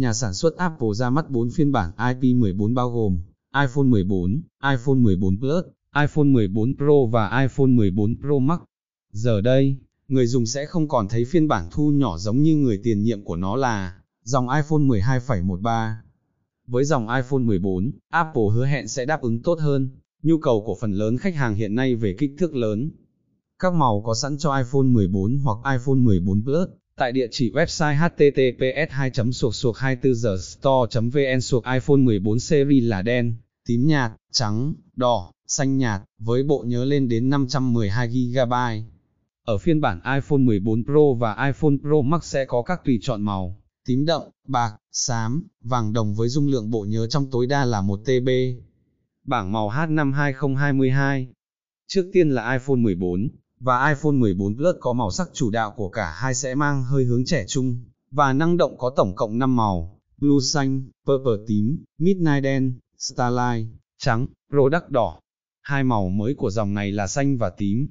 nhà sản xuất Apple ra mắt 4 phiên bản IP14 bao gồm iPhone 14, iPhone 14 Plus, iPhone 14 Pro và iPhone 14 Pro Max. Giờ đây, người dùng sẽ không còn thấy phiên bản thu nhỏ giống như người tiền nhiệm của nó là dòng iPhone 12,13. Với dòng iPhone 14, Apple hứa hẹn sẽ đáp ứng tốt hơn nhu cầu của phần lớn khách hàng hiện nay về kích thước lớn. Các màu có sẵn cho iPhone 14 hoặc iPhone 14 Plus tại địa chỉ website https 2 suộc 24 giờ store vn suộc iPhone 14 series là đen, tím nhạt, trắng, đỏ, xanh nhạt, với bộ nhớ lên đến 512GB. Ở phiên bản iPhone 14 Pro và iPhone Pro Max sẽ có các tùy chọn màu, tím đậm, bạc, xám, vàng đồng với dung lượng bộ nhớ trong tối đa là 1TB. Bảng màu H5 2022 Trước tiên là iPhone 14, và iPhone 14 Plus có màu sắc chủ đạo của cả hai sẽ mang hơi hướng trẻ trung, và năng động có tổng cộng 5 màu, blue xanh, purple tím, midnight đen, starlight, trắng, product đỏ. Hai màu mới của dòng này là xanh và tím.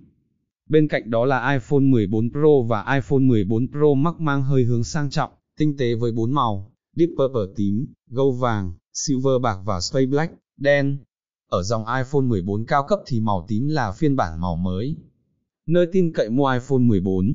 Bên cạnh đó là iPhone 14 Pro và iPhone 14 Pro Max mang hơi hướng sang trọng, tinh tế với 4 màu, deep purple tím, gold vàng, silver bạc và space black, đen. Ở dòng iPhone 14 cao cấp thì màu tím là phiên bản màu mới, nơi tin cậy mua iPhone 14.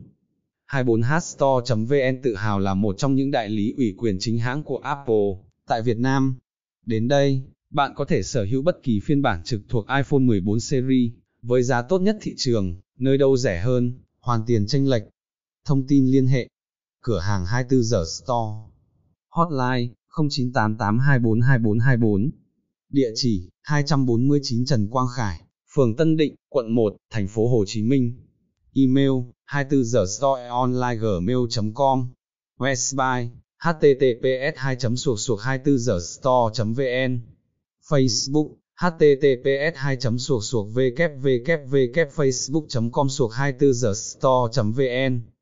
24hstore.vn tự hào là một trong những đại lý ủy quyền chính hãng của Apple tại Việt Nam. Đến đây, bạn có thể sở hữu bất kỳ phiên bản trực thuộc iPhone 14 series với giá tốt nhất thị trường, nơi đâu rẻ hơn, hoàn tiền tranh lệch. Thông tin liên hệ Cửa hàng 24 giờ Store Hotline 0988242424 Địa chỉ 249 Trần Quang Khải, phường Tân Định, quận 1, thành phố Hồ Chí Minh. Email 24 giờ store online gmail.com Website https 2 suộc suộc 24 giờ store vn Facebook https 2 suộc suộc www facebook com suộc 24 giờ store vn